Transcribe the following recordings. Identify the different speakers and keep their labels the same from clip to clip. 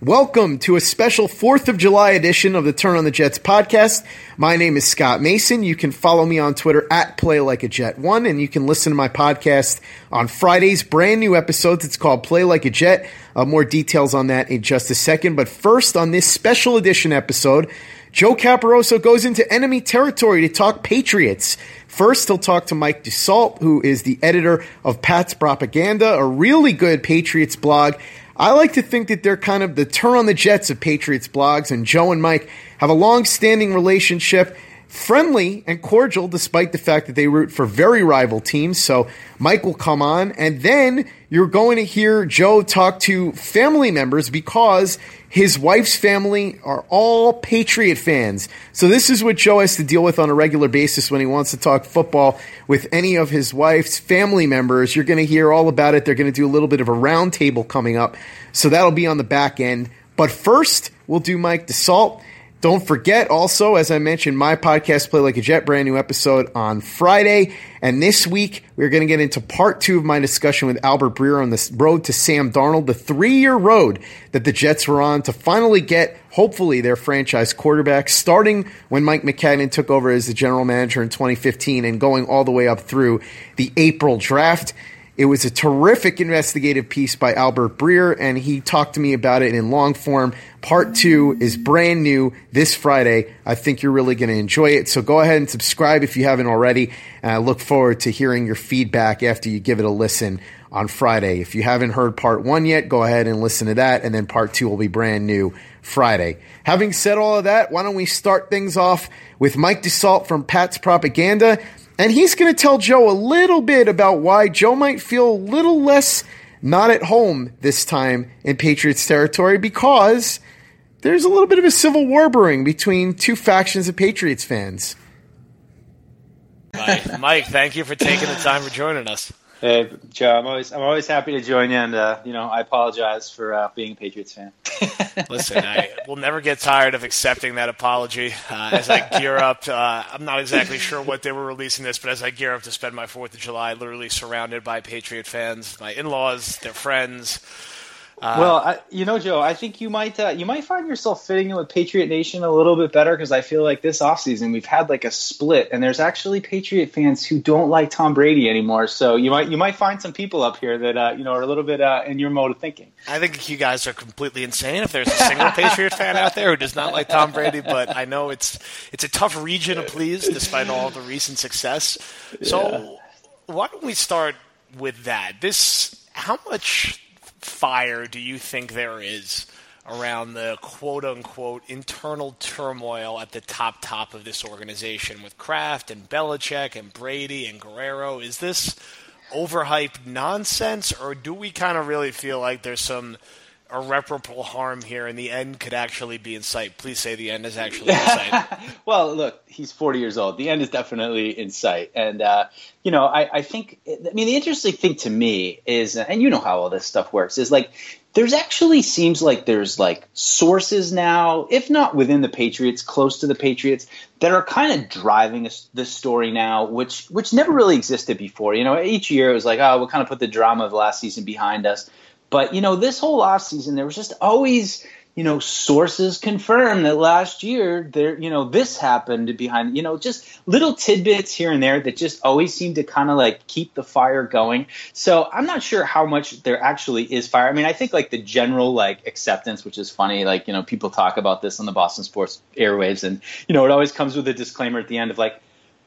Speaker 1: Welcome to a special 4th of July edition of the Turn on the Jets podcast. My name is Scott Mason. You can follow me on Twitter at Play Like a Jet One, and you can listen to my podcast on Fridays. Brand new episodes. It's called Play Like a Jet. Uh, more details on that in just a second. But first, on this special edition episode, Joe Caporoso goes into enemy territory to talk Patriots. First, he'll talk to Mike Dussault, who is the editor of Pat's Propaganda, a really good Patriots blog. I like to think that they're kind of the turn on the Jets of Patriots blogs, and Joe and Mike have a long standing relationship friendly and cordial despite the fact that they root for very rival teams. So Mike will come on, and then you're going to hear Joe talk to family members because his wife's family are all Patriot fans. So this is what Joe has to deal with on a regular basis when he wants to talk football with any of his wife's family members. You're going to hear all about it. They're going to do a little bit of a roundtable coming up. So that'll be on the back end. But first, we'll do Mike Dussault. Don't forget also, as I mentioned, my podcast, Play Like a Jet, brand new episode on Friday. And this week, we're going to get into part two of my discussion with Albert Breer on the road to Sam Darnold, the three year road that the Jets were on to finally get, hopefully, their franchise quarterback, starting when Mike Maccagnan took over as the general manager in 2015 and going all the way up through the April draft. It was a terrific investigative piece by Albert Breer, and he talked to me about it in long form. Part two is brand new this Friday. I think you're really going to enjoy it. So go ahead and subscribe if you haven't already. And I look forward to hearing your feedback after you give it a listen on Friday. If you haven't heard part one yet, go ahead and listen to that. And then part two will be brand new Friday. Having said all of that, why don't we start things off with Mike Dussault from Pat's Propaganda? And he's going to tell Joe a little bit about why Joe might feel a little less not at home this time in Patriots territory because there's a little bit of a civil war brewing between two factions of Patriots fans.
Speaker 2: Mike, Mike, thank you for taking the time for joining us.
Speaker 3: Hey, Joe, I'm always I'm always happy to join you, and uh, you know I apologize for uh, being a Patriots fan.
Speaker 2: Listen, I will never get tired of accepting that apology. Uh, as I gear up, uh, I'm not exactly sure what they were releasing this, but as I gear up to spend my Fourth of July, literally surrounded by Patriot fans, my in-laws, their friends.
Speaker 3: Uh, well, I, you know, Joe, I think you might uh, you might find yourself fitting in with Patriot Nation a little bit better because I feel like this offseason we've had like a split, and there's actually Patriot fans who don't like Tom Brady anymore. So you might you might find some people up here that uh, you know are a little bit uh, in your mode of thinking.
Speaker 2: I think you guys are completely insane. If there's a single Patriot fan out there who does not like Tom Brady, but I know it's it's a tough region to please despite all the recent success. So yeah. why don't we start with that? This how much fire do you think there is around the quote unquote internal turmoil at the top top of this organization with Kraft and Belichick and Brady and Guerrero? Is this overhyped nonsense, or do we kind of really feel like there's some irreparable harm here and the end could actually be in sight? Please say the end is actually in sight.
Speaker 3: well, look, he's 40 years old. The end is definitely in sight. And, uh, you know, I, I think, I mean, the interesting thing to me is, and you know how all this stuff works, is like there's actually seems like there's like sources now, if not within the Patriots, close to the Patriots, that are kind of driving this story now, which which never really existed before. You know, each year it was like, oh, we'll kind of put the drama of last season behind us. But you know, this whole off season, there was just always you know, sources confirm that last year there, you know, this happened behind, you know, just little tidbits here and there that just always seem to kind of like keep the fire going. So I'm not sure how much there actually is fire. I mean, I think like the general like acceptance, which is funny, like, you know, people talk about this on the Boston sports airwaves and, you know, it always comes with a disclaimer at the end of like,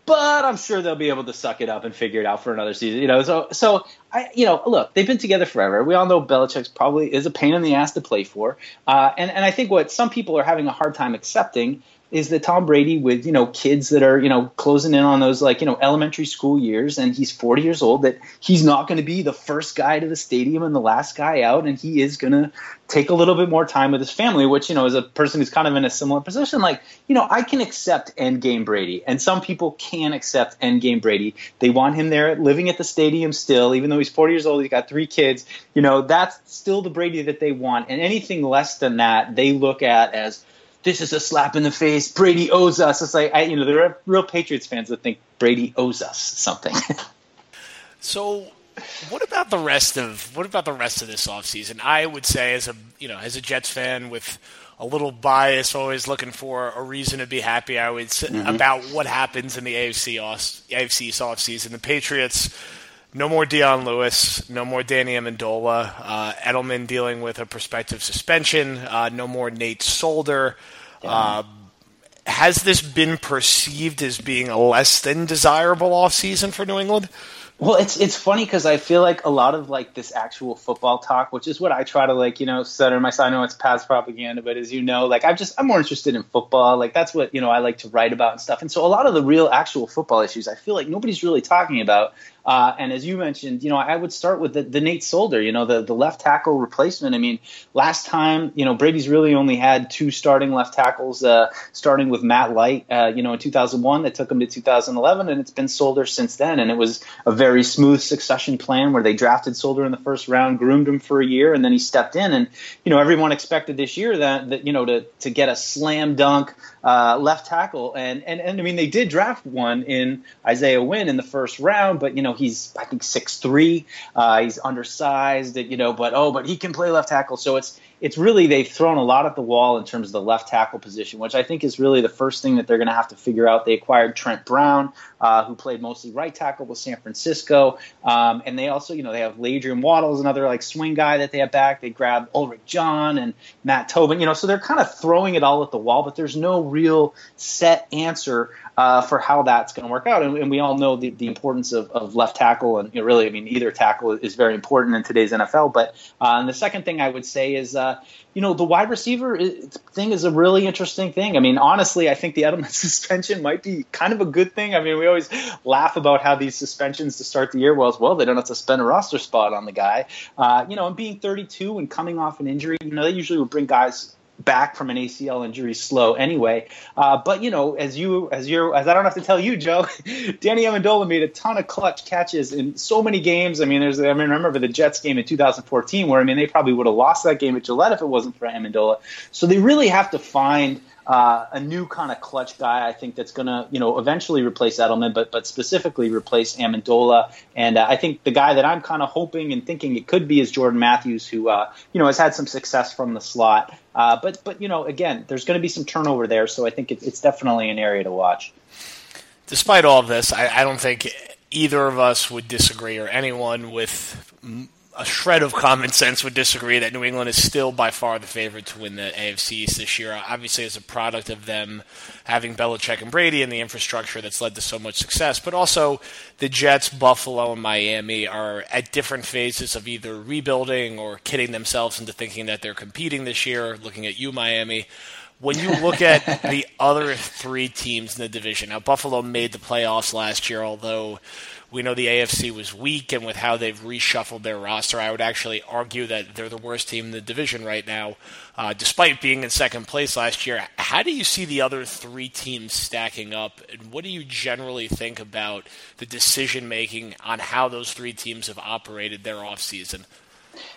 Speaker 3: but I'm sure they'll be able to suck it up and figure it out for another season. You know, so so I, you know, look, they've been together forever. We all know Belichick's probably is a pain in the ass to play for, uh, and and I think what some people are having a hard time accepting is that Tom Brady with you know kids that are you know closing in on those like you know elementary school years and he's 40 years old that he's not going to be the first guy to the stadium and the last guy out and he is going to take a little bit more time with his family which you know as a person who's kind of in a similar position like you know I can accept end game Brady and some people can accept end game Brady. They want him there living at the stadium still even though he's 40 years old he's got three kids you know that's still the Brady that they want and anything less than that they look at as this is a slap in the face. Brady owes us. It's like I, you know, there are real Patriots fans that think Brady owes us something.
Speaker 2: so What about the rest of what about the rest of this offseason? I would say as a you know as a Jets fan with a little bias, always looking for a reason to be happy. I would say mm-hmm. about what happens in the AFC off, AFC offseason. The Patriots. No more Dion Lewis, no more Danny Amendola, uh, Edelman dealing with a prospective suspension, uh, no more Nate Solder. Yeah. Uh, has this been perceived as being a less than desirable offseason for New England?
Speaker 3: Well, it's it's funny because I feel like a lot of like this actual football talk, which is what I try to like, you know, center myself. I know it's past propaganda, but as you know, like I'm just I'm more interested in football. Like that's what you know I like to write about and stuff. And so a lot of the real actual football issues, I feel like nobody's really talking about. Uh, and as you mentioned, you know, I would start with the, the Nate Solder, you know, the, the left tackle replacement. I mean, last time, you know, Brady's really only had two starting left tackles, uh, starting with Matt Light, uh, you know, in 2001 that took him to 2011, and it's been Solder since then. And it was a very smooth succession plan where they drafted Solder in the first round, groomed him for a year, and then he stepped in. And, you know, everyone expected this year that, that you know, to, to get a slam dunk uh, left tackle. And, and, and I mean, they did draft one in Isaiah Wynn in the first round, but, you know, he's, I think, six three. Uh, he's undersized, you know, but, oh, but he can play left tackle. So it's, it's really they've thrown a lot at the wall in terms of the left tackle position, which I think is really the first thing that they're going to have to figure out. They acquired Trent Brown, uh, who played mostly right tackle with San Francisco, um, and they also, you know, they have LaAdrian Waddles, another like swing guy that they have back. They grabbed Ulrick John and Matt Tobin, you know, so they're kind of throwing it all at the wall, but there's no real set answer uh, for how that's going to work out. And, and, we all know the, the importance of, of left tackle, and you know, really, I mean, either tackle is very important in today's NFL. But uh, the second thing I would say is, uh, you know, the wide receiver thing is a really interesting thing. I mean, honestly, I think the Edelman suspension might be kind of a good thing. I mean, we always laugh about how these suspensions to start the year was, well, they don't have to spend a roster spot on the guy. Uh, you know, and being 32 and coming off an injury, you know, they usually would bring guys back from an ACL injury slow anyway. Uh, but you know, as you as you as I don't have to tell you, Joe, Danny Amendola made a ton of clutch catches in so many games. I mean, there's I mean, remember the Jets game in 2014 where I mean they probably would have lost that game at Gillette if it wasn't for Amendola. So they really have to find uh, a new kind of clutch guy. I think that's going to, you know, eventually replace Edelman, but but specifically replace Amendola. And uh, I think the guy that I'm kind of hoping and thinking it could be is Jordan Matthews, who uh, you know has had some success from the slot. Uh, but but you know, again, there's going to be some turnover there, so I think it, it's definitely an area to watch.
Speaker 2: Despite all of this, I, I don't think either of us would disagree, or anyone with a shred of common sense would disagree that New England is still by far the favorite to win the AFC East this year. Obviously, as a product of them having Belichick and Brady and the infrastructure that's led to so much success, but also the Jets, Buffalo, and Miami are at different phases of either rebuilding or kidding themselves into thinking that they're competing this year. Looking at you, Miami. When you look at the other three teams in the division, now Buffalo made the playoffs last year, although we know the AFC was weak, and with how they've reshuffled their roster, I would actually argue that they're the worst team in the division right now, uh, despite being in second place last year. How do you see the other three teams stacking up, and what do you generally think about the decision making on how those three teams have operated their offseason?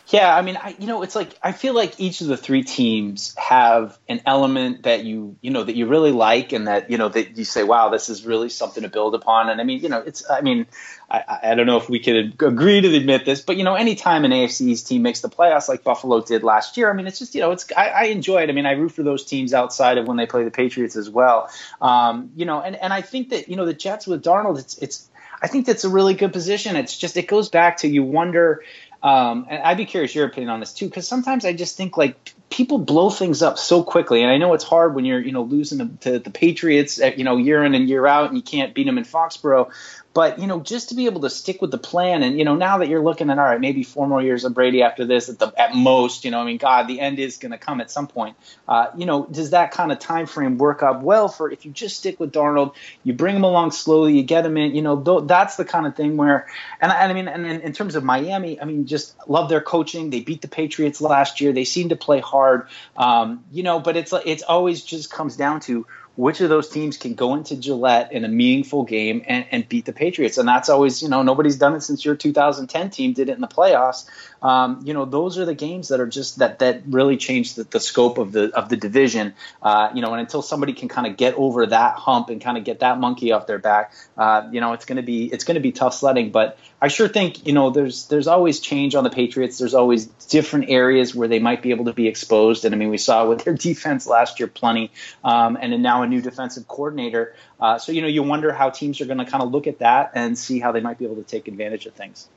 Speaker 3: Yeah, I mean, I, you know, it's like I feel like each of the three teams have an element that you you know that you really like, and that you know that you say, wow, this is really something to build upon. And I mean, you know, it's I mean, I, I don't know if we could agree to admit this, but you know, anytime an AFC's team makes the playoffs like Buffalo did last year, I mean, it's just you know, it's I, I enjoy it. I mean, I root for those teams outside of when they play the Patriots as well. Um, you know, and and I think that you know the Jets with Darnold, it's it's I think that's a really good position. It's just it goes back to you wonder um, and I'd be curious your opinion on this too, because sometimes I just think like people blow things up so quickly, and I know it's hard when you're you know losing to, to the Patriots, you know year in and year out, and you can't beat them in Foxborough. But you know, just to be able to stick with the plan, and you know, now that you're looking at all right, maybe four more years of Brady after this, at the at most, you know, I mean, God, the end is going to come at some point. Uh, you know, does that kind of time frame work up well for if you just stick with Darnold, you bring him along slowly, you get him in, you know, th- that's the kind of thing where, and, and I mean, and in, in terms of Miami, I mean, just love their coaching. They beat the Patriots last year. They seem to play hard, um, you know, but it's it's always just comes down to which of those teams can go into Gillette in a meaningful game and, and, beat the Patriots. And that's always, you know, nobody's done it since your 2010 team did it in the playoffs. Um, you know, those are the games that are just that that really change the, the scope of the of the division. Uh, you know, and until somebody can kind of get over that hump and kind of get that monkey off their back, uh, you know, it's going to be it's to be tough sledding. But I sure think you know there's there's always change on the Patriots. There's always different areas where they might be able to be exposed. And I mean, we saw with their defense last year plenty, um, and now a new defensive coordinator. Uh, so you know, you wonder how teams are going to kind of look at that and see how they might be able to take advantage of things.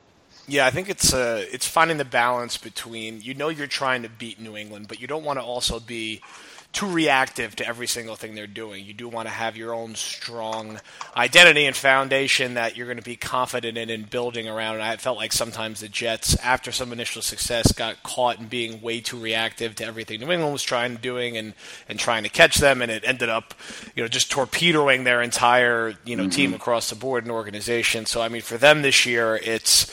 Speaker 2: Yeah, I think it's uh, it's finding the balance between you know you're trying to beat New England, but you don't want to also be too reactive to every single thing they're doing. You do want to have your own strong identity and foundation that you're going to be confident in and building around. And I felt like sometimes the Jets, after some initial success, got caught in being way too reactive to everything New England was trying to doing and, and trying to catch them, and it ended up, you know, just torpedoing their entire you know mm-hmm. team across the board and organization. So I mean, for them this year, it's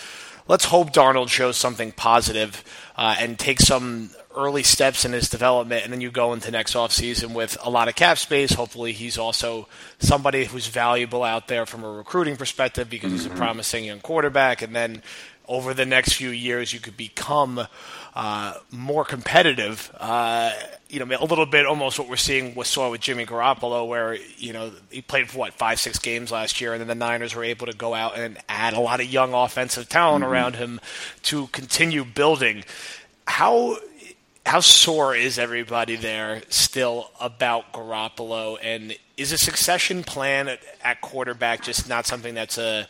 Speaker 2: let's hope Darnold shows something positive, uh, and take some early steps in his development, and then you go into next offseason with a lot of cap space. Hopefully, he's also somebody who's valuable out there from a recruiting perspective because mm-hmm. he's a mm-hmm. promising young quarterback. And then over the next few years, you could become uh, more competitive. Uh, you know, a little bit almost what we're seeing with saw with Jimmy Garoppolo, where you know he played for what five, six games last year, and then the Niners were able to go out and add a lot of young offensive talent mm-hmm. around him to continue building. How how sore is everybody there still about Garoppolo? And is a succession plan at, at quarterback just not something that's a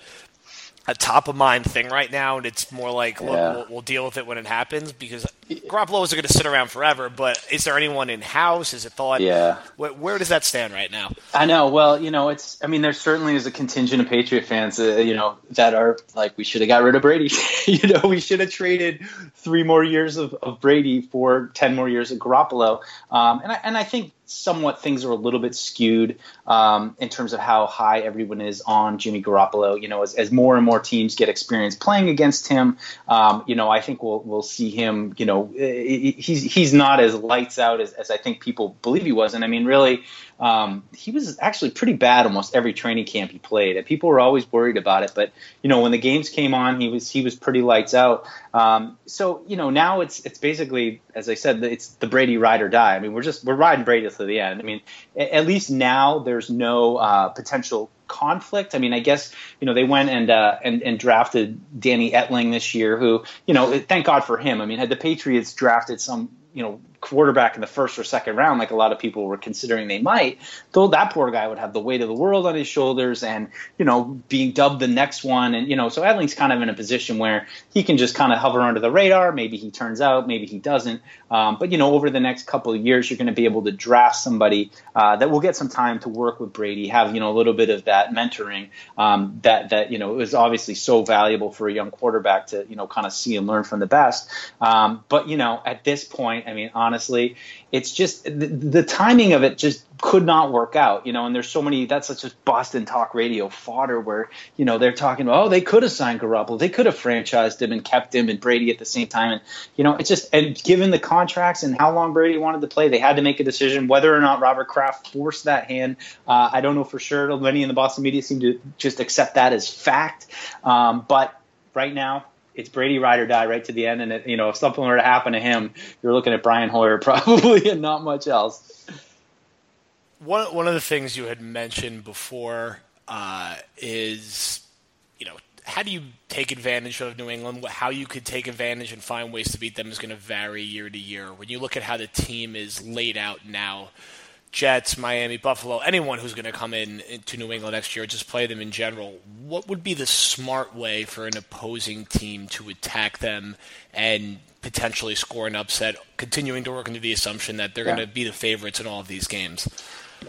Speaker 2: a top of mind thing right now, and it's more like yeah. we'll, we'll, deal with it when it happens because Garoppolo isn't going to sit around forever. But is there anyone in house? Is it thought?
Speaker 3: Yeah.
Speaker 2: Where, where, does that stand right now?
Speaker 3: I know. Well, you know, it's. I mean, there certainly is a contingent of Patriot fans, uh, you know, that are like, we should have got rid of Brady. you know, we should have traded three more years of, of Brady for ten more years of Garoppolo. Um, and I and I think somewhat things are a little bit skewed um, in terms of how high everyone is on Jimmy Garoppolo. You know, as, as more and more teams get experience playing against him, um, you know, I think we'll we'll see him. You know, he's he's not as lights out as, as I think people believe he was. And I mean, really, um, he was actually pretty bad almost every training camp he played, and people were always worried about it. But you know, when the games came on, he was he was pretty lights out. Um, so you know, now it's it's basically, as I said, it's the Brady ride or die. I mean, we're just we're riding Brady to the end. I mean, at least now there's no uh, potential conflict. I mean, I guess you know they went and uh, and and drafted Danny Etling this year, who you know, thank God for him. I mean, had the Patriots drafted some you know quarterback in the first or second round, like a lot of people were considering they might, though that poor guy would have the weight of the world on his shoulders and, you know, being dubbed the next one. And, you know, so Etling's kind of in a position where he can just kind of hover under the radar. Maybe he turns out, maybe he doesn't. Um, but, you know, over the next couple of years, you're going to be able to draft somebody uh, that will get some time to work with Brady, have, you know, a little bit of that mentoring um, that, that, you know, is obviously so valuable for a young quarterback to, you know, kind of see and learn from the best. Um, but, you know, at this point, I mean, honestly, honestly. It's just the, the, timing of it just could not work out, you know. And there's so many that's just Boston talk radio fodder where you know they're talking about oh they could have signed Garoppolo, they could have franchised him and kept him and Brady at the same time, and you know it's just and given the contracts and how long Brady wanted to play, they had to make a decision whether or not Robert Kraft forced that hand. Uh, I don't know for sure. Many in the Boston media seem to just accept that as fact, um, but right now it's Brady ride or die right to the end. And it, you know, if something were to happen to him, you're looking at Brian Hoyer probably and not much else.
Speaker 2: One one of the things you had mentioned before uh, is, you know, how do you take advantage of New England? How you could take advantage and find ways to beat them is going to vary year to year. When you look at how the team is laid out now, Jets, Miami, Buffalo, anyone who's going to come in to New England next year, just play them in general. What would be the smart way for an opposing team to attack them and potentially score an upset, continuing to work under the assumption that they're yeah. going to be the favorites in all of these games?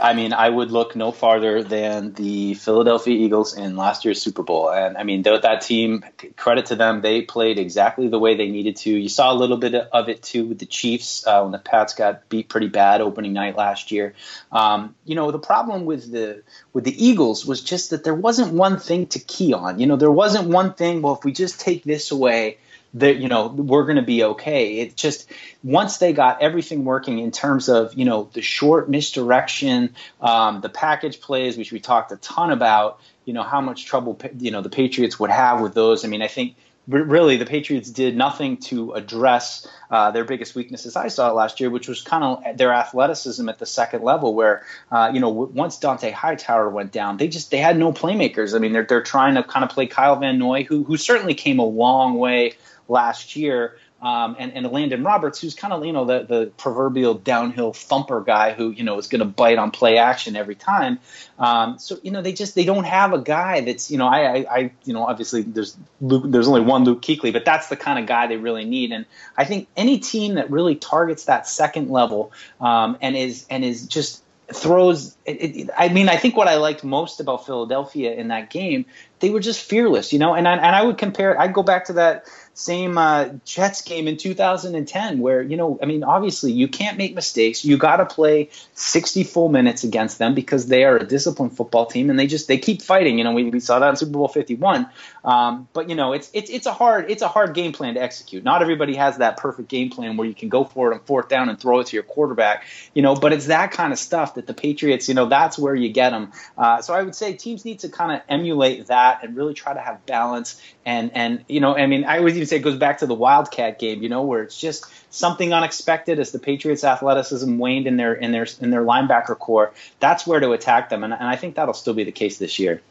Speaker 3: I mean, I would look no farther than the Philadelphia Eagles in last year's Super Bowl. And I mean, that team, credit to them, they played exactly the way they needed to. You saw a little bit of it too with the Chiefs uh, when the Pats got beat pretty bad opening night last year. Um, you know, the problem with the with the Eagles was just that there wasn't one thing to key on. You know, there wasn't one thing. Well, if we just take this away, that you know we're going to be okay. It just once they got everything working in terms of you know the short misdirection, um, the package plays, which we talked a ton about. You know how much trouble you know the Patriots would have with those. I mean, I think really the Patriots did nothing to address uh, their biggest weaknesses. I saw it last year, which was kind of their athleticism at the second level, where uh, you know once Dont'a Hightower went down, they just they had no playmakers. I mean, they're they're trying to kind of play Kyle Van Noy, who who certainly came a long way last year um, and, and Elandon Roberts, who's kind of you know the, the proverbial downhill thumper guy who you know is going to bite on play action every time. Um, so you know they just they don't have a guy that's you know I, I, I you know obviously there's Luke, there's only one Luke Kuechly, but that's the kind of guy they really need. And I think any team that really targets that second level um, and is and is just throws it, it, I mean I think what I liked most about Philadelphia in that game they were just fearless you know and I, and I would compare I'd go back to that same uh, Jets game in 2010, where, you know, I mean, obviously you can't make mistakes. You got to play 60 full minutes against them because they are a disciplined football team and they just, they keep fighting. You know, we, we saw that in Super Bowl 51. Um, but, you know, it's, it's, it's a hard, it's a hard game plan to execute. Not everybody has that perfect game plan where you can go for it on fourth down and throw it to your quarterback, you know, but it's that kind of stuff that the Patriots, you know, that's where you get them. Uh, so I would say teams need to kind of emulate that and really try to have balance and, and, you know, I mean, I would even say it goes back to the Wildcat game, you know, where it's just something unexpected as the Patriots' athleticism waned in their in their in their linebacker corps. That's where to attack them, and, and I think that'll still be the case this year.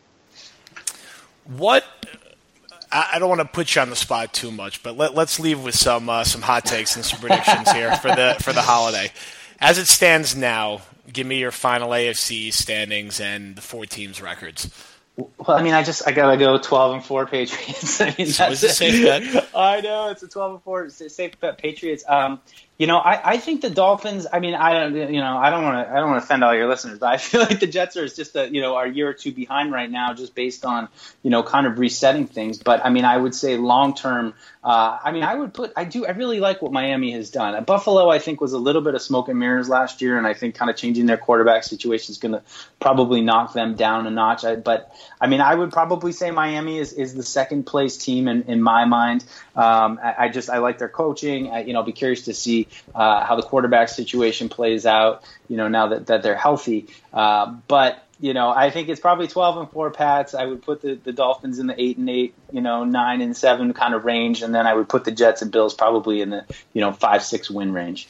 Speaker 2: What I don't want to put you on the spot too much, but let, us leave with some uh, some hot takes and some predictions here for the for the holiday. As it stands now, give me your final AFC standings and the four teams' records.
Speaker 3: Well, I mean, I just I gotta go twelve and four Patriots. I mean,
Speaker 2: that's a safe bet.
Speaker 3: I know it's a twelve and four safe bet Patriots. Um, you know, I, I think the Dolphins. I mean, I don't. You know, I don't want to. I don't want to offend all your listeners, but I feel like the Jets are just a you know are a year or two behind right now, just based on you know kind of resetting things. But I mean, I would say long term. Uh, I mean, I would put. I do. I really like what Miami has done. Buffalo, I think, was a little bit of smoke and mirrors last year, and I think kind of changing their quarterback situation is going to probably knock them down a notch. I, but I mean, I would probably say Miami is is the second place team in in my mind. Um, I, I, just I like their coaching. I, you know, I'll be curious to see uh, how the quarterback situation plays out. You know, now that that they're healthy. Uh, but you know, I think it's probably 12 and 4 Pats. I would put the, the Dolphins in the 8 and 8, you know, 9 and 7 kind of range. And then I would put the Jets and Bills probably in the, you know, 5 6 win range.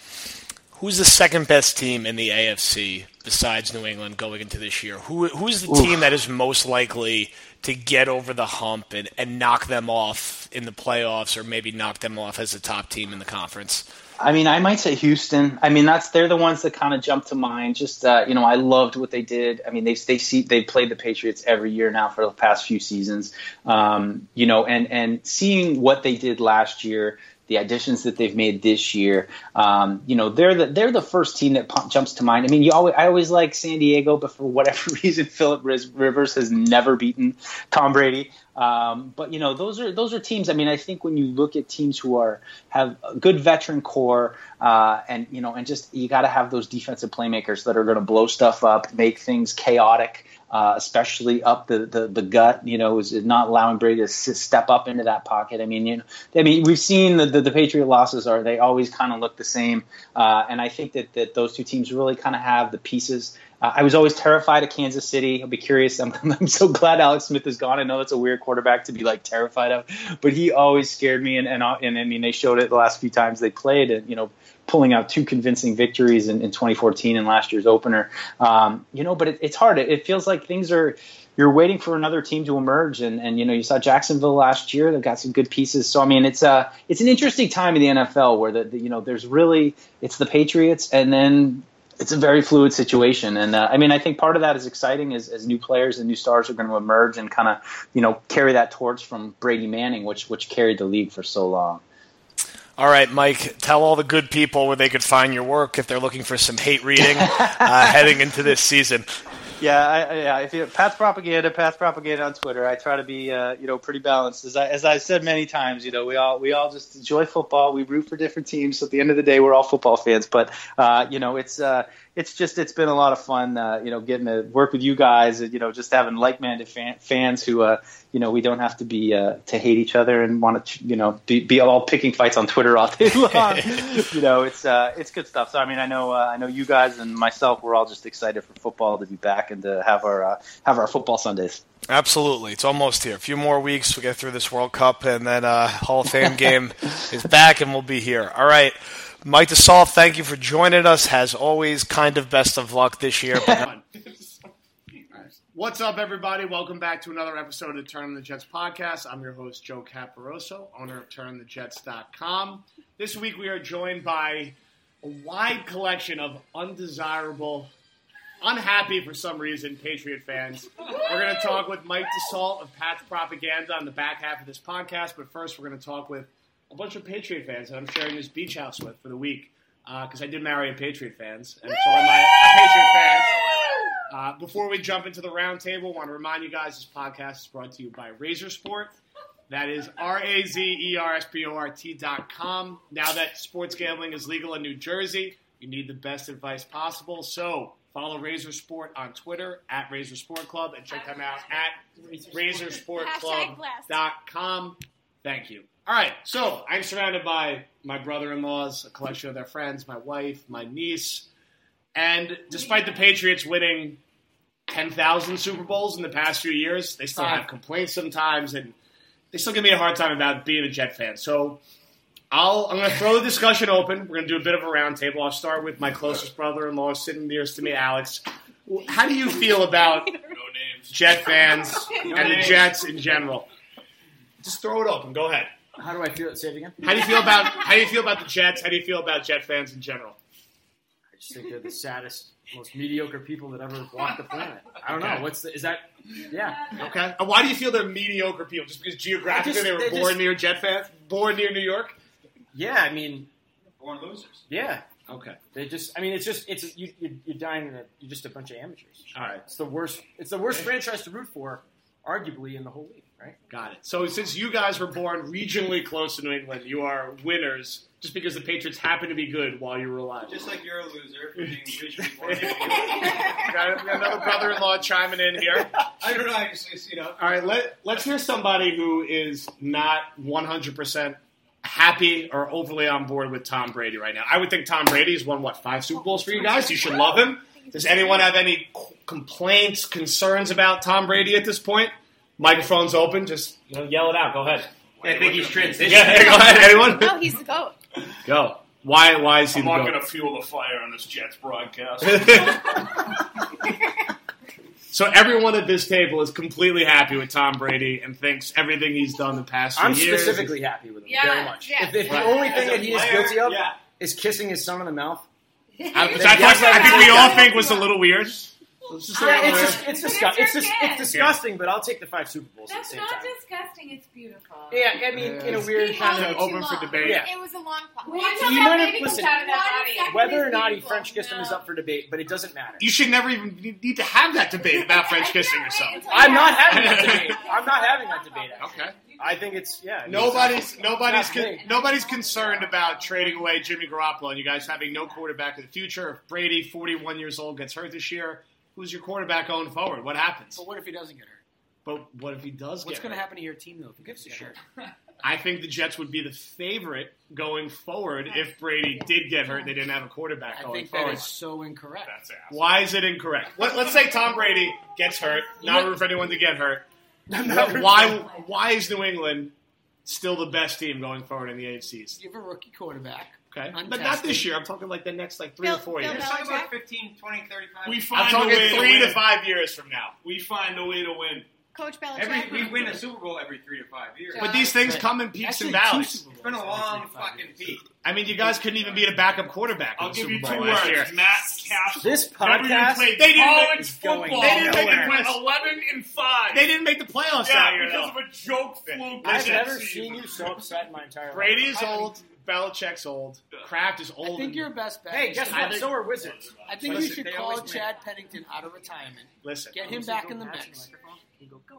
Speaker 2: Who's the second best team in the AFC besides New England going into this year? Who who's the Oof. team that is most likely to get over the hump and, and knock them off in the playoffs, or maybe knock them off as a top team in the conference?
Speaker 3: I mean, I might say Houston. I mean, that's they're the ones that kind of jump to mind. Just uh, you know, I loved what they did. I mean, they they see they played the Patriots every year now for the past few seasons. Um, you know, and and seeing what they did last year the additions that they've made this year. Um, you know, they're the they're the first team that jumps to mind. I mean, you always I always like San Diego, but for whatever reason, Philip Rivers has never beaten Tom Brady. Um, but you know, those are those are teams. I mean, I think when you look at teams who are have a good veteran core, uh, and you know, and just you got to have those defensive playmakers that are going to blow stuff up, make things chaotic uh, especially up the, the, the gut. You know, is not allowing Brady to step up into that pocket. I mean, you know, I mean, we've seen the, the, the Patriot losses are they always kind of look the same, uh, and I think that that those two teams really kind of have the pieces. Uh, I was always terrified of Kansas City. I'll be curious. I'm, I'm so glad Alex Smith is gone. I know that's a weird quarterback to be like terrified of, but he always scared me. And and, and I mean, they showed it the last few times they played. And you know, pulling out two convincing victories in, in 2014 and last year's opener. Um, you know, but it, it's hard. It, it, feels like things are. You're waiting for another team to emerge, and, and you know you saw Jacksonville last year. They've got some good pieces. So I mean, it's a uh, it's an interesting time in the NFL where the, the you know there's really it's the Patriots, and then it's a very fluid situation. And uh, I mean, I think part of that is exciting as, as new players and new stars are going to emerge and kind of, you know, carry that torch from Brady Manning, which which carried the league for so long.
Speaker 2: All right, Mike, tell all the good people where they could find your work if they're looking for some hate reading uh, heading into this season.
Speaker 3: Yeah, I, yeah. If you Pat's propaganda, Pat's propaganda on Twitter. I try to be, uh, you know, pretty balanced. As I as I said many times, you know, we all we all just enjoy football. We root for different teams. So at the end of the day, we're all football fans. But uh, you know, it's uh, it's just it's been a lot of fun, uh, you know, getting to work with you guys, and, you know, just having like-minded fan, fans who, uh, you know, we don't have to be uh, to hate each other and want to, you know, be, be all picking fights on Twitter all day long. you know, it's uh, it's good stuff. So I mean, I know uh, I know you guys and myself, we're all just excited for football to be back and to have our uh, have our football Sundays.
Speaker 2: Absolutely, it's almost here. A few more weeks, we get through this World Cup, and then uh, Hall of Fame game is back, and we'll be here. All right, Mike Dussault, thank you for joining us. As always, kind of best of luck this year. But
Speaker 4: What's up, everybody? Welcome back to another episode of Turn on the Jets podcast. I'm your host, Joe Caporoso, owner of TurnTheJets.com. This week, we are joined by a wide collection of undesirable, unhappy for some reason Patriot fans. We're going to talk with Mike Dussault of Pat's Propaganda on the back half of this podcast, but first, we're going to talk with a bunch of Patriot fans that I'm sharing this beach house with for the week because I did marry a Patriot fans, and so am a Patriot fan. Uh, before we jump into the roundtable, I want to remind you guys this podcast is brought to you by Razor Sport. That is R A Z E R S P O R T dot com. Now that sports gambling is legal in New Jersey, you need the best advice possible. So follow Razor Sport on Twitter at Razor Sport Club and check them out at razorsportclub.com. Thank you. All right, so I'm surrounded by my brother in laws, a collection of their friends, my wife, my niece. And despite the Patriots winning 10,000 Super Bowls in the past few years, they still have complaints sometimes, and they still give me a hard time about being a Jet fan. So I'll, I'm going to throw the discussion open. We're going to do a bit of a roundtable. I'll start with my closest brother in law sitting nearest to me, Alex. How do you feel about Jet fans and the Jets in general? Just throw it open. Go ahead.
Speaker 5: How do I feel? Say it again.
Speaker 4: How do you feel about how do you feel about the Jets? How do you feel about Jet fans in general?
Speaker 5: I just think they're the saddest, most mediocre people that ever walked the planet. I don't
Speaker 4: Okay.
Speaker 5: know. What's the, is that? Yeah.
Speaker 4: Okay. And why do you feel they're mediocre people? Just because geographically
Speaker 5: They just-
Speaker 4: they were born
Speaker 5: just-
Speaker 4: near Jet fans, born near New York?
Speaker 5: Yeah. I mean,
Speaker 6: Born losers.
Speaker 5: yeah.
Speaker 4: Okay.
Speaker 5: They just. I mean, it's just. It's you. you you're dying. In a, you're just a bunch of amateurs.
Speaker 4: All right.
Speaker 5: It's the worst. It's the worst franchise to root for, arguably in the whole league. Right.
Speaker 4: Got it. So since you guys were born regionally close to New England, you are winners just because the Patriots happen to be good while you were alive.
Speaker 6: Just like you're a loser for being visually born.
Speaker 4: got, got another brother-in-law chiming in here.
Speaker 6: I don't know. I just, just, you know.
Speaker 4: All right, let, let's hear somebody who is not 100% happy or overly on board with Tom Brady right now. I would think Tom Brady's won, what, five Super Bowls for you guys? You should love him. Does anyone have any complaints, concerns about Tom Brady at this point? Microphone's open. Just you know, yell it out. Go ahead.
Speaker 6: I think he's transitioning.
Speaker 4: Yeah, go ahead. Anyone?
Speaker 7: No, he's the goat.
Speaker 4: Go. Why? Why is he
Speaker 8: I'm
Speaker 4: the
Speaker 8: not going to fuel the fire on this Jets broadcast.
Speaker 4: So everyone at this table is completely happy with Tom Brady and thinks everything he's done the past few
Speaker 5: I'm
Speaker 4: years.
Speaker 5: specifically happy with him
Speaker 7: Yeah,
Speaker 5: very much.
Speaker 7: yeah.
Speaker 5: If, if
Speaker 4: Right.
Speaker 5: the only thing that he is guilty of
Speaker 6: yeah.
Speaker 5: is kissing his son in the mouth,
Speaker 4: I, which I, think,
Speaker 5: yes,
Speaker 4: I think we all think was a little weird. It's just a little
Speaker 5: it's just, it's,
Speaker 7: But
Speaker 5: disgu-
Speaker 7: it's
Speaker 5: it's, just, it's disgusting. But I'll take the five Super Bowls
Speaker 9: That's
Speaker 5: at the same
Speaker 9: not
Speaker 5: time.
Speaker 9: disgusting. It's beautiful.
Speaker 5: Yeah, I mean, in a weird kind of
Speaker 9: it too
Speaker 4: open for debate.
Speaker 5: Yeah.
Speaker 7: It was a long.
Speaker 9: One
Speaker 7: Watch
Speaker 9: second,
Speaker 5: You might have- listen,
Speaker 9: comes out of that
Speaker 7: one
Speaker 9: body.
Speaker 7: second.
Speaker 5: Whether or not he French kissed him is up for debate, but it doesn't matter.
Speaker 4: You should never even need to have that debate about French kissing or something.
Speaker 5: I'm not having that debate. I'm not having that debate. Actually.
Speaker 4: Okay.
Speaker 5: I think it's yeah.
Speaker 4: Nobody's nobody's con- nobody's concerned about trading away Jimmy Garoppolo and you guys having no quarterback of the future. If Brady, 41 years old, gets hurt this year, who's your quarterback going forward? What happens?
Speaker 10: But what if he doesn't get hurt?
Speaker 4: But what if he does
Speaker 10: What's
Speaker 4: get
Speaker 10: going to happen to your team though if he
Speaker 5: gives
Speaker 10: gets
Speaker 5: a
Speaker 10: hurt?
Speaker 4: I think the Jets would be the favorite going forward if Brady did get hurt. and They didn't have a quarterback
Speaker 10: I
Speaker 4: going
Speaker 10: think that
Speaker 4: forward.
Speaker 10: is so incorrect.
Speaker 8: That's ass.
Speaker 4: Why is it incorrect? Let, us say Tom Brady gets hurt. Not room for anyone to get hurt. Why? Why is New England still the best team going forward in the AFCs?
Speaker 10: You have a rookie quarterback.
Speaker 4: Okay, but not this year. I'm talking like the next like three
Speaker 7: Bill-
Speaker 4: or four
Speaker 7: Bill
Speaker 4: years.
Speaker 6: You're talking about 15, 20, 35.
Speaker 8: We
Speaker 4: I'm
Speaker 8: find a
Speaker 4: talking
Speaker 8: way
Speaker 4: three
Speaker 8: to
Speaker 4: to
Speaker 8: win.
Speaker 4: five years from now.
Speaker 8: We find a way to win.
Speaker 7: Coach Belichick.
Speaker 6: Every, we win a Super Bowl every three to five years.
Speaker 4: But these things
Speaker 10: Right.
Speaker 4: come in peaks
Speaker 10: Actually,
Speaker 4: and valleys.
Speaker 6: It's been a long
Speaker 10: three to five
Speaker 6: fucking
Speaker 10: years.
Speaker 6: peak.
Speaker 4: I mean, you guys couldn't even beat a backup quarterback.
Speaker 8: I'll
Speaker 4: the
Speaker 8: give
Speaker 4: Super
Speaker 8: you two
Speaker 4: last
Speaker 8: words.
Speaker 4: year.
Speaker 8: Matt Cassel.
Speaker 5: This podcast
Speaker 4: They didn't
Speaker 8: college
Speaker 5: make-
Speaker 8: football.
Speaker 4: They didn't make the playoffs.
Speaker 8: 11 and 5.
Speaker 4: They didn't make the playoffs that
Speaker 8: yeah,
Speaker 4: year,
Speaker 8: because
Speaker 4: though.
Speaker 8: of a joke fluke.
Speaker 5: I've never seen you so upset in my entire life.
Speaker 4: Brady's
Speaker 5: I-
Speaker 4: old. Belichick's old. Kraft is old.
Speaker 10: I think your best bet.
Speaker 5: Hey,
Speaker 10: is
Speaker 5: guess
Speaker 10: to-
Speaker 5: what? So are Wizards.
Speaker 10: I think
Speaker 4: Listen,
Speaker 10: you should
Speaker 5: they
Speaker 10: call
Speaker 5: always win.
Speaker 10: Chad Pennington out of retirement.
Speaker 4: Listen,
Speaker 10: Get him back in the mix.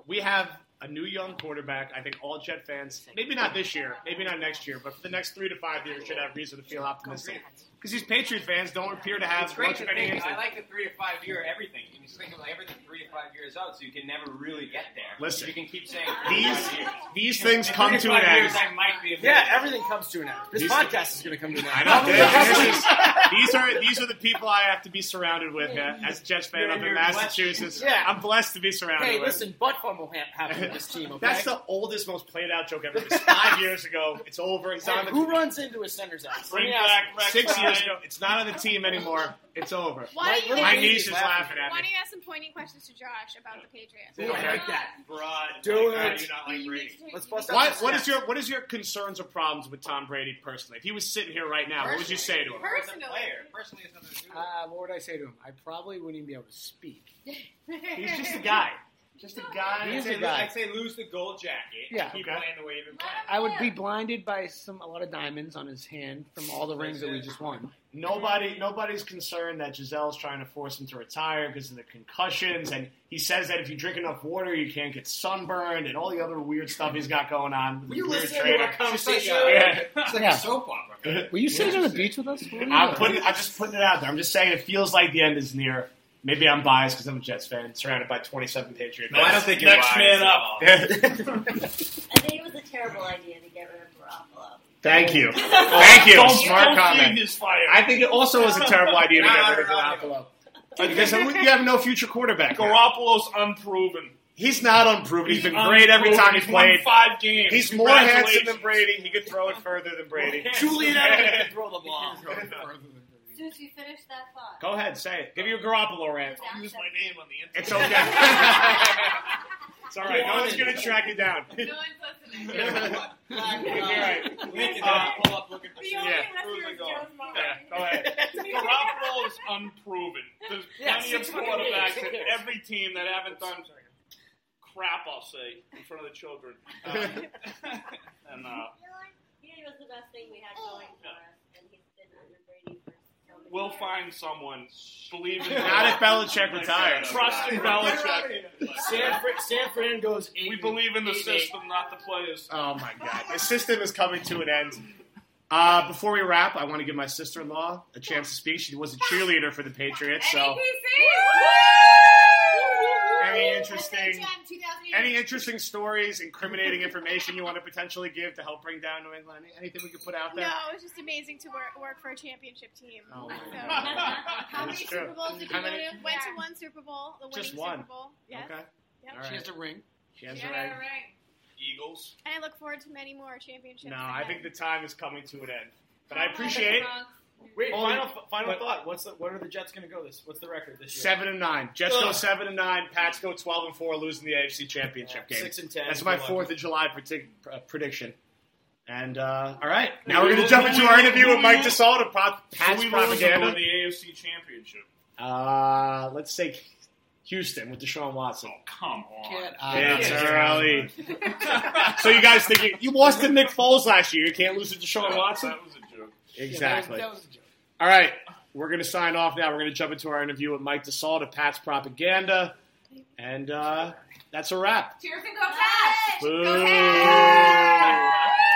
Speaker 4: we have a new young quarterback. I think all Jet fans, maybe not this year, maybe not next year, but for the next three to five years, should have reason to feel optimistic. Because these Patriot fans don't appear to have
Speaker 6: It's great
Speaker 4: much
Speaker 6: to
Speaker 4: of any
Speaker 6: think. I like the three to five year everything. You can just think of like everything three to five years out, so you can never really get there.
Speaker 4: Listen.
Speaker 6: you can keep saying
Speaker 4: These these things come to an end.
Speaker 6: Years, I might be.
Speaker 5: Yeah, everything comes to an end. This
Speaker 4: These-
Speaker 5: podcast is going to come to an end.
Speaker 4: I know. This these are these are the people I have to be surrounded with yeah, as a Jets fan
Speaker 5: You're-
Speaker 4: up in Massachusetts.
Speaker 5: Yeah.
Speaker 4: I'm blessed to be surrounded
Speaker 5: Hey,
Speaker 4: with.
Speaker 5: listen, butt fun will ha- with this team. Okay.
Speaker 4: That's the oldest, most played out joke ever. It was five years ago. It's over. It's
Speaker 5: Hey,
Speaker 4: on the
Speaker 5: who runs into a center's ass?
Speaker 8: Bring back
Speaker 5: ask you.
Speaker 8: Rex
Speaker 4: six years
Speaker 8: Ryan.
Speaker 4: It's not on the team anymore. It's over.
Speaker 7: Why don't you
Speaker 4: My
Speaker 7: ask-
Speaker 4: niece is laughing at
Speaker 7: Why
Speaker 4: me.
Speaker 7: don't you ask some pointing questions to Josh about the Patriots?
Speaker 5: Ooh, I like that.
Speaker 8: Broad.
Speaker 5: Do
Speaker 8: like,
Speaker 5: it.
Speaker 8: do not like Brady?
Speaker 5: Let's bust out
Speaker 4: What,
Speaker 5: the
Speaker 4: what is your what is your concerns or problems with Tom Brady personally? If he was sitting here right now, what would you say to him?
Speaker 7: Personally.
Speaker 6: Player. Personally, it's nothing to do with it.
Speaker 10: Uh, what would I say to him? I probably wouldn't even be able to speak.
Speaker 4: He's just a guy. Just a guy.
Speaker 10: He is
Speaker 6: I'd
Speaker 10: a
Speaker 6: say,
Speaker 10: guy.
Speaker 6: I'd say lose the gold jacket.
Speaker 10: Yeah.
Speaker 6: Keep
Speaker 4: Okay.
Speaker 6: playing the way you've been playing.
Speaker 10: I would be blinded by some a lot of diamonds on his hand from all the rings that we just won.
Speaker 4: Nobody, nobody's concerned that Gisele's trying to force him to retire because of the concussions, and he says that if you drink enough water, you can't get sunburned, and all the other weird stuff he's got going on. with the
Speaker 5: You
Speaker 4: weird
Speaker 5: listen to
Speaker 4: trainer.
Speaker 5: our conversation.
Speaker 4: Yeah.
Speaker 6: It's like
Speaker 10: Yeah.
Speaker 6: a soap opera.
Speaker 10: Were you sitting on the beach with us? What were you
Speaker 4: I'm putting, I'm just putting it out there. I'm just saying it feels like the end is near. Maybe I'm biased because I'm a Jets fan, surrounded by 27 Patriots.
Speaker 6: No, I don't think you're
Speaker 8: Next
Speaker 6: biased
Speaker 8: man up.
Speaker 11: I think it was a terrible idea to get rid of Garoppolo.
Speaker 4: Thank you. Thank you.
Speaker 8: Don't,
Speaker 4: Smart
Speaker 8: don't
Speaker 4: comment.
Speaker 8: feed fire.
Speaker 4: I think it also was a terrible idea to get rid of
Speaker 6: No, no,
Speaker 4: Garoppolo. Because you have no future quarterback. now.
Speaker 8: Garoppolo's unproven.
Speaker 4: He's not unproven. He's been great every time he
Speaker 8: He's won
Speaker 4: played.
Speaker 8: five games.
Speaker 4: He's more handsome than Brady. He could throw it further than Brady.
Speaker 5: Julian Edelman can throw the ball.
Speaker 11: Since you finished that thought.
Speaker 4: Go ahead, say it. Give you a Garoppolo rant.
Speaker 8: Use my name on the internet.
Speaker 4: It's okay. it's all right. No one's going to track you down.
Speaker 7: No one's listening.
Speaker 4: You're right.
Speaker 6: Lincoln
Speaker 4: Uh,
Speaker 6: uh, pull up looking for
Speaker 7: The
Speaker 6: some-
Speaker 7: only
Speaker 4: Yeah.
Speaker 7: listener is Joe's mom.
Speaker 4: Yeah, go ahead.
Speaker 8: Garoppolo's unproven. There's
Speaker 5: Yeah,
Speaker 8: plenty of quarterbacks at every team that haven't done crap, I'll say, in front of the children. Uh, and uh,
Speaker 11: He was the best thing we had going for us, and he's been under Brady for so many
Speaker 8: we'll find someone. Believe in
Speaker 4: Not if Belichick retires.
Speaker 8: Trust in Belichick.
Speaker 5: San, Fran, San Fran goes eight.
Speaker 8: We believe in the
Speaker 5: eight, eight.
Speaker 8: system, not the players.
Speaker 4: Oh my God! The system is coming to an end. Uh, before we wrap, I want to give my sister-in-law a chance to speak. She was a cheerleader for the Patriots, so any interesting, any interesting stories, incriminating information you want to potentially give to help bring down New England? Anything we could put out there?
Speaker 7: No, it was just amazing to work, work for a championship team.
Speaker 4: Oh, my
Speaker 7: So-
Speaker 11: How many. Super Bowls did you
Speaker 4: How
Speaker 11: go to?
Speaker 7: Went to one Super Bowl, the winning
Speaker 4: Just one.
Speaker 7: Super Bowl. Yes.
Speaker 4: Okay.
Speaker 7: Yep.
Speaker 4: All
Speaker 10: She has a ring.
Speaker 4: She has
Speaker 7: She
Speaker 4: a ring.
Speaker 7: a ring.
Speaker 8: Eagles.
Speaker 7: And I look forward to many more championships.
Speaker 4: No, I think the time is coming to an end. But I appreciate
Speaker 5: Wait,
Speaker 4: Only-
Speaker 5: final final
Speaker 4: but-
Speaker 5: thought. What's the what are the Jets going to go this? What's the record this year?
Speaker 4: seven and nine. Jets go seven and nine. Pats go twelve and four, losing the AFC Championship game.
Speaker 5: Six and ten.
Speaker 4: That's my Fourth of July predict, uh, prediction. And uh, all right, now we're going to jump into
Speaker 8: we-
Speaker 4: our
Speaker 8: who
Speaker 4: interview
Speaker 8: we-
Speaker 4: with Mike DeSalto, Pop,
Speaker 8: Who
Speaker 4: Pats
Speaker 8: we losing
Speaker 4: propaganda.
Speaker 8: the AFC Championship?
Speaker 4: Uh, let's say Houston with Deshaun Watson.
Speaker 8: Oh, come on.
Speaker 10: Get out
Speaker 4: It's
Speaker 10: of here.
Speaker 4: early. so you guys think you, you lost to Nick Foles last year? You can't lose to Deshaun Watson?
Speaker 8: That was a joke.
Speaker 4: Exactly.
Speaker 10: That was, that was a joke.
Speaker 4: All right, we're going to sign off now. We're going to jump into our interview with Mike Dussault of Pat's Propaganda, and uh, that's a wrap.
Speaker 7: Cheers and go Pats!
Speaker 4: Boo.
Speaker 7: Go Pats!